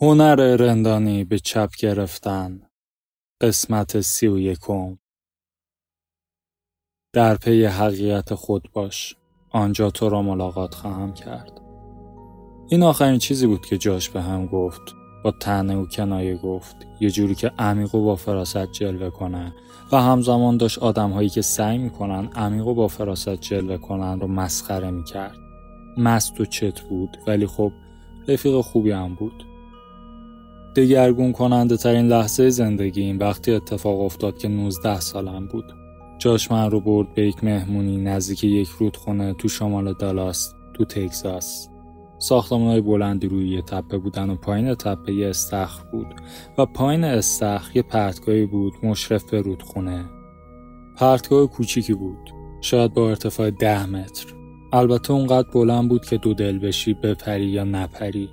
هنر رندانی به چپ گرفتن. قسمت سی و یکم. در پی حقیقت خود باش. آنجا تو را ملاقات خواهم کرد. این آخرین چیزی بود که جاش به هم گفت. با تنه و کنایه گفت. یه جوری که عمیق و با فراست جلوه کنه. و همزمان داشت آدم هایی که سعی می‌کنن عمیق و با فراست جلوه کنن رو مسخره می‌کرد. مست و چت بود. ولی خب رفیق خوبی هم بود. دگرگون کننده ترین لحظه زندگی این وقتی اتفاق افتاد که 19 سالم بود. جاش من رو برد به یک مهمونی نزدیک یک رودخونه تو شمال دالاس تو تگزاس. ساختمان های بلندی روی یه تپه بودن و پایین تپه یه استخر بود و پایین استخر یه پرتگاهی بود مشرف به رودخونه. پرتگاه کوچیکی بود. شاید با ارتفاع ده متر. البته اونقدر بلند بود که دو دل بشی بپری یا نپری.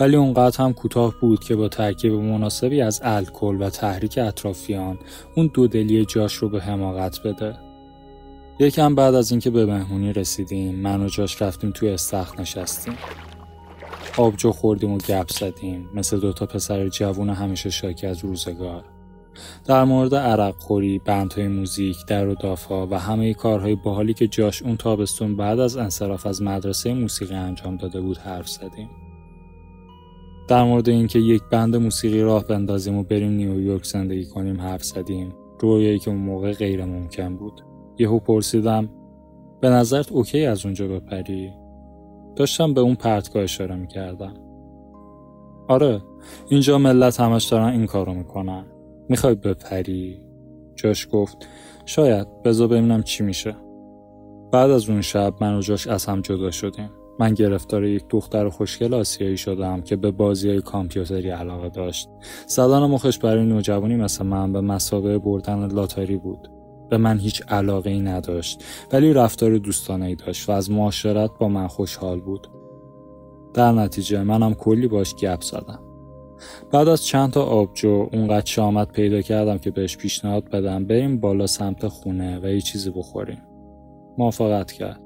ولی اونقدر هم کوتاه بود که با ترکیب مناسبی از الکل و تحریک اطرافیان اون دودلی جاش رو به حماقت بده. یکم بعد از اینکه به مهمونی رسیدیم من و جاش رفتیم توی استخ نشستیم. آبجو خوردیم و گپ زدیم مثل دوتا پسر جوون همیشه شاکی از روزگار. در مورد عرق خوری، بندهای موزیک، در و دافا و همه کارهای باحالی که جاش اون تابستون بعد از انصراف از مدرسه موسیقی انجام داده بود حرف زدیم. در مورد اینکه یک بند موسیقی راه بندازیم و بریم نیویورک زندگی کنیم حرف زدیم. رویایی که اون موقع غیر ممکن بود. یهو پرسیدم به نظرت اوکی از اونجا بپری؟ داشتم به اون پرتگاه اشاره می‌کردم. آره اینجا ملت همش دارن این کارو می‌کنن. می‌خوای بپری جاش گفت شاید بذار ببینم چی میشه بعد از اون شب من و جاش از هم جدا شدیم من گرفتار یک دختر خوشگل آسیایی شدم که به بازی های کامپیوتری علاقه داشت. زدن مخش برای نوجوانی مثل من به مسابقه بردن لاتاری بود. به من هیچ علاقه ای نداشت ولی رفتار دوستانه ای داشت و از معاشرت با من خوشحال بود. در نتیجه منم کلی باش گپ زدم. بعد از چند تا آبجو اونقدر شامت پیدا کردم که بهش پیشنهاد بدم بریم بالا سمت خونه و یه چیزی بخوریم. موافقت کرد.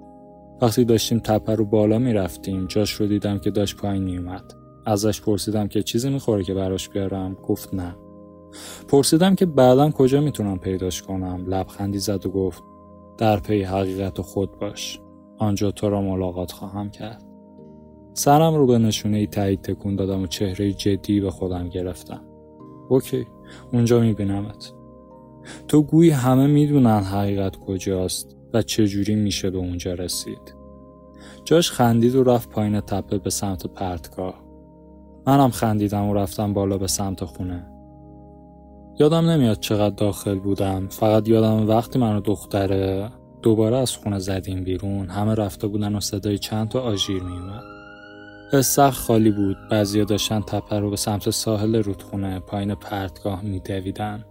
وقتی داشتیم تپه رو بالا می‌رفتیم جاش رو دیدم که داشت پایین میومد ازش پرسیدم که چیزی می‌خوره که براش بیارم؟ گفت نه. پرسیدم که بعدا کجا می‌تونم پیداش کنم؟ لبخندی زد و گفت در پی حقیقت خود باش. آنجا تو را ملاقات خواهم کرد. سرم رو به نشونه ای تایید تکون دادم و چهره جدی به خودم گرفتم اوکی اونجا میبینمت تو گویی همه می‌دونن حقیقت کجاست و چجوری میشه به اونجا رسید. جاش خندید و رفت پایین تپه به سمت پرتگاه. منم خندیدم و رفتم بالا به سمت خونه. یادم نمیاد چقدر داخل بودم فقط یادم وقتی منو دختره دوباره از خونه زدیم بیرون همه رفته بودن و صدای چند تا آژیر میومد استخ خالی بود. بعضیا داشتن تپه رو به سمت ساحل رودخونه پایین پرتگاه میدویدن.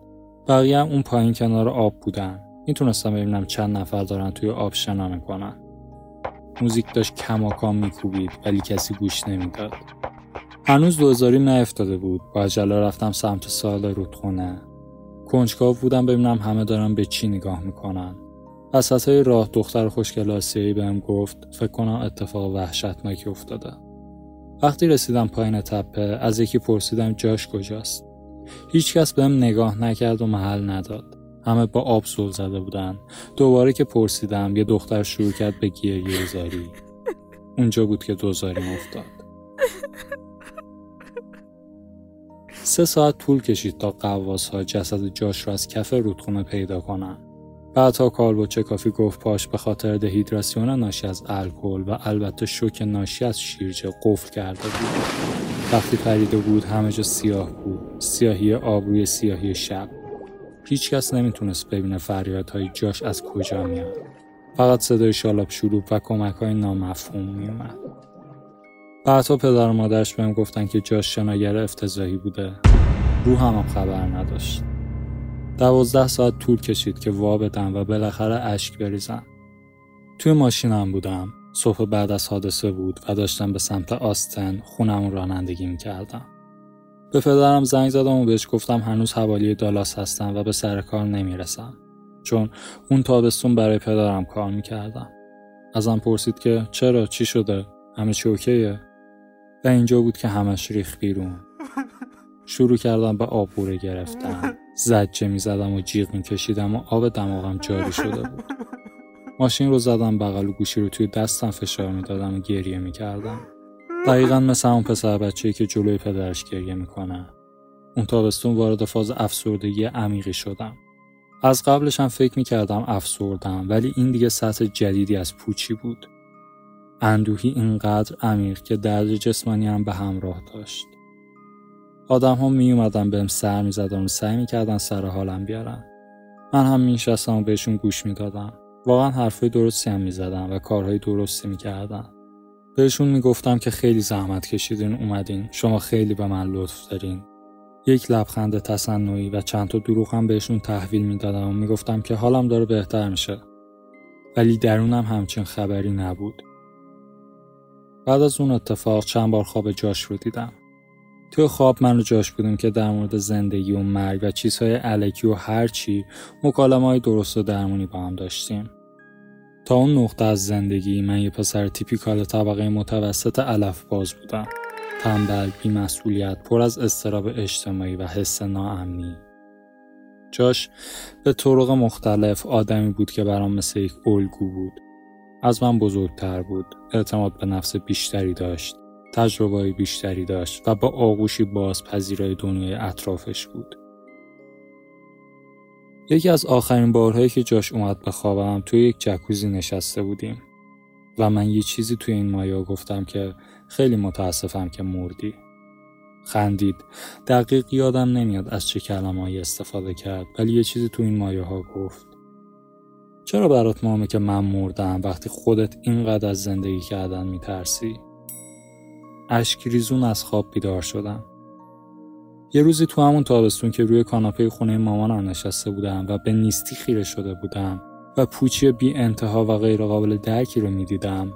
بقیه هم اون پایین کنار آب بودن. می‌تونستم ببینم چند نفر دارن توی آب شنا می‌کنن. موزیک داشت کماکان میکوبید ولی کسی گوش نمی‌داد. هنوز دوزاری نیفتاده بود. با عجله رفتم سمت سال رودخونه. کنجکاو بودم ببینم همه دارن به چی نگاه می‌کنن. وسط های راه دختر خوشگل آسیایی بهم گفت فکر کنم اتفاق وحشتناکی افتاده. وقتی رسیدم پایین تپه از یکی پرسیدم جاش کجاست. هیچکس بهم نگاه نکرد و محل نداد. همه با آب سول زده بودن. دوباره که پرسیدم یه دختر شروع کرد به گریه زاری. اونجا بود که دوزاریم افتاد. سه ساعت طول کشید تا قواس ها جسد جاش را از کف رودخونه پیدا کنن. بعدها کالبوچه کافی گفت پاش به خاطر دهیدراسیون ناشی از الکل و البته شوک ناشی از شیرجه قفل کرده بود وقتی پریده بود همه جا سیاه بود سیاهی آب روی سیاهی شب هیچکس نمی‌تونست ببینه فریادهای جاش از کجا میاد. فقط صدای شالاب شروع و کمک های نامفهوم میومد. بعدها پدر و مادرش بهم گفتن که جاش شناگر افتضاحی بوده. رو هم, هم خبر نداشت. دوازده ساعت طول کشید که وا بدم و بالاخره اشک بریزم. توی ماشینم بودم. صبح بعد از حادثه بود و داشتم به سمت آستن خونم رانندگی می‌کردم. به پدرم زنگ زدم و بهش گفتم هنوز حوالی دالاس هستم و به سر کار نمی‌رسم چون اون تابستون برای پدرم کار می‌کردم ازم پرسید که چرا چی شده همه چی اوکیه و اینجا بود که همش ریخ بیرون شروع کردم به آبوره گرفتن زجه می زدم و جیغ می کشیدم و آب دماغم جاری شده بود. ماشین رو زدم بغل و گوشی رو توی دستم فشار می دادم و گریه می کردم دقیقا مثل اون پسر بچه‌ای که جلوی پدرش گریه می‌کنه. اون تابستون وارد فاز افسردگی عمیقی شدم. از قبلش هم فکر می‌کردم افسردم ولی این دیگه سطح جدیدی از پوچی بود. اندوهی اینقدر عمیق که درد جسمانی هم به همراه داشت. آدم ها می اومدن بهم سر می زدن و سعی می‌کردن سر حالم بیارن. من هم می و بهشون گوش می‌دادم. واقعا حرفای درستی هم می زدن و کارهای درستی می کردن. بهشون می‌گفتم که خیلی زحمت کشیدین اومدین. شما خیلی به من لطف دارین. یک لبخند تصنعی و چند تا دروغ هم بهشون تحویل می‌دادم و می‌گفتم که حالم داره بهتر میشه. ولی درونم همچین خبری نبود. بعد از اون اتفاق چند بار خواب جاش رو دیدم. توی خواب من رو جاش بودیم که در مورد زندگی و مرگ و چیزهای علکی و هرچی مکالمه های درست و درمونی با هم داشتیم. تا اون نقطه از زندگی من یه پسر تیپیکال طبقه متوسط علف باز بودم. تنبل بیمسئولیت پر از استراب اجتماعی و حس ناامنی. جاش به طرق مختلف آدمی بود که برام مثل یک الگو بود. از من بزرگتر بود. اعتماد به نفس بیشتری داشت. تجربه بیشتری داشت و با آغوشی باز پذیرای دنیای اطرافش بود یکی از آخرین بارهایی که جاش اومد به خوابم توی یک جکوزی نشسته بودیم و من یه چیزی توی این مایا گفتم که خیلی متاسفم که مردی. خندید. دقیق یادم نمیاد از چه کلمه‌ای استفاده کرد ولی یه چیزی تو این مایه ها گفت. چرا برات مهمه که من مردم وقتی خودت اینقدر از زندگی کردن میترسی؟ ریزون از خواب بیدار شدم. یه روزی تو همون تابستون که روی کاناپه خونه مامانم نشسته بودم و به نیستی خیره شده بودم و پوچی بی انتها و غیر قابل درکی رو می‌دیدم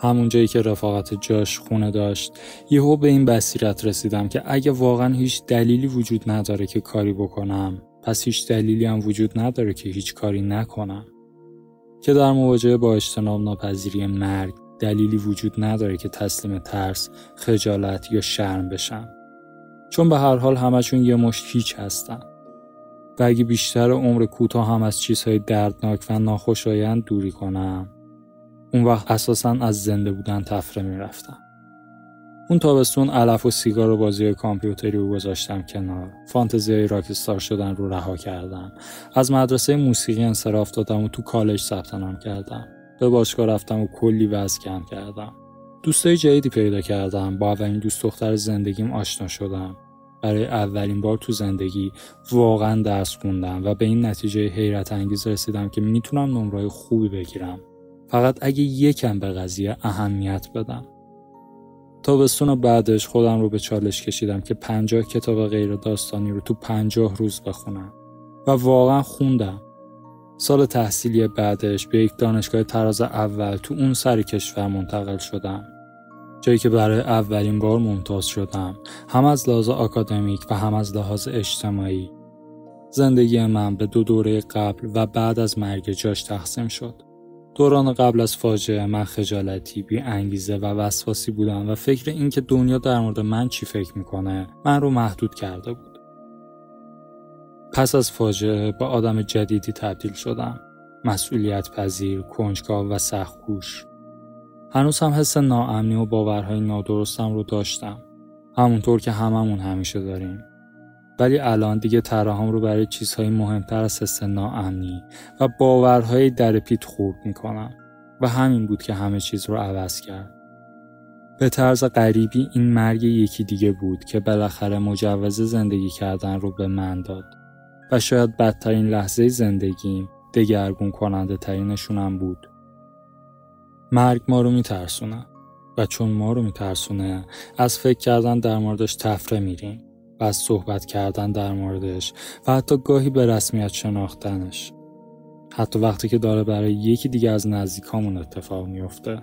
همون جایی که رفاقت جاش خونه داشت یهو به این بصیرت رسیدم که اگه واقعا هیچ دلیلی وجود نداره که کاری بکنم پس هیچ دلیلی هم وجود نداره که هیچ کاری نکنم که در مواجهه با اجتناب ناپذیری مرگ دلیلی وجود نداره که تسلیم ترس، خجالت یا شرم بشم. چون به هر حال همشون یه مشت هیچ هستن و اگه بیشتر عمر کوتاه هم از چیزهای دردناک و ناخوشایند دوری کنم اون وقت اساسا از زنده بودن تفره می‌رفتم. اون تابستون علف و سیگار و بازی کامپیوتری رو گذاشتم کنار. فانتزی های راکستار شدن رو رها کردم. از مدرسه موسیقی انصراف دادم و تو کالج ثبت نام کردم. به باشگاه رفتم و کلی وزن کم کردم. دوستای جدیدی پیدا کردم. با اولین دوست دختر زندگیم آشنا شدم. برای اولین بار تو زندگی واقعا درس خوندم و به این نتیجه حیرت انگیز رسیدم که می‌تونم نمرای خوبی بگیرم. فقط اگه یکم به قضیه اهمیت بدم. تابستون بعدش خودم رو به چالش کشیدم که پنجاه کتاب غیر داستانی رو تو پنجاه روز بخونم. و واقعا خوندم. سال تحصیلی بعدش به یک دانشگاه تراز اول تو اون سر کشور منتقل شدم. جایی که برای اولین بار ممتاز شدم. هم از لحاظ آکادمیک و هم از لحاظ اجتماعی. زندگی من به دو دوره قبل و بعد از مرگ جاش تقسیم شد. دوران قبل از فاجعه من خجالتی بی انگیزه و وسواسی بودم و فکر اینکه دنیا در مورد من چی فکر می‌کنه من رو محدود کرده بود. پس از فاجعه به آدم جدیدی تبدیل شدم. مسئولیت پذیر، کنجکاو و سختگوش هنوز هم حس ناامنی و باورهای نادرستم رو داشتم. همونطور که هممون همیشه داریم. ولی الان دیگه تراهام رو برای چیزهای مهمتر از حس ناامنی و باورهای در پیت خورد می‌کنم. و همین بود که همه چیز رو عوض کرد. به طرز غریبی این مرگ یکی دیگه بود که بالاخره مجوز زندگی کردن رو به من داد. و شاید بدترین لحظه زندگیم دگرگون کننده ترینشونم بود. مرگ ما رو میترسونه و چون ما رو میترسونه از فکر کردن در موردش تفره میریم و از صحبت کردن در موردش و حتی گاهی به رسمیت شناختنش. حتی وقتی که داره برای یکی دیگه از نزدیکامون اتفاق میفته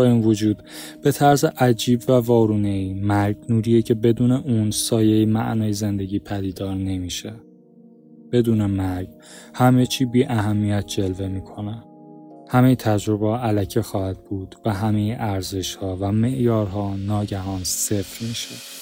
با این وجود به طرز عجیب و وارونه مرگ نوریه که بدون اون سایه معنای زندگی پدیدار نمیشه. بدون مرگ همه چی بی اهمیت جلوه می‌کنه. همه تجربه علکه خواهد بود و همه ارزش ها و معیارها ناگهان صفر میشه.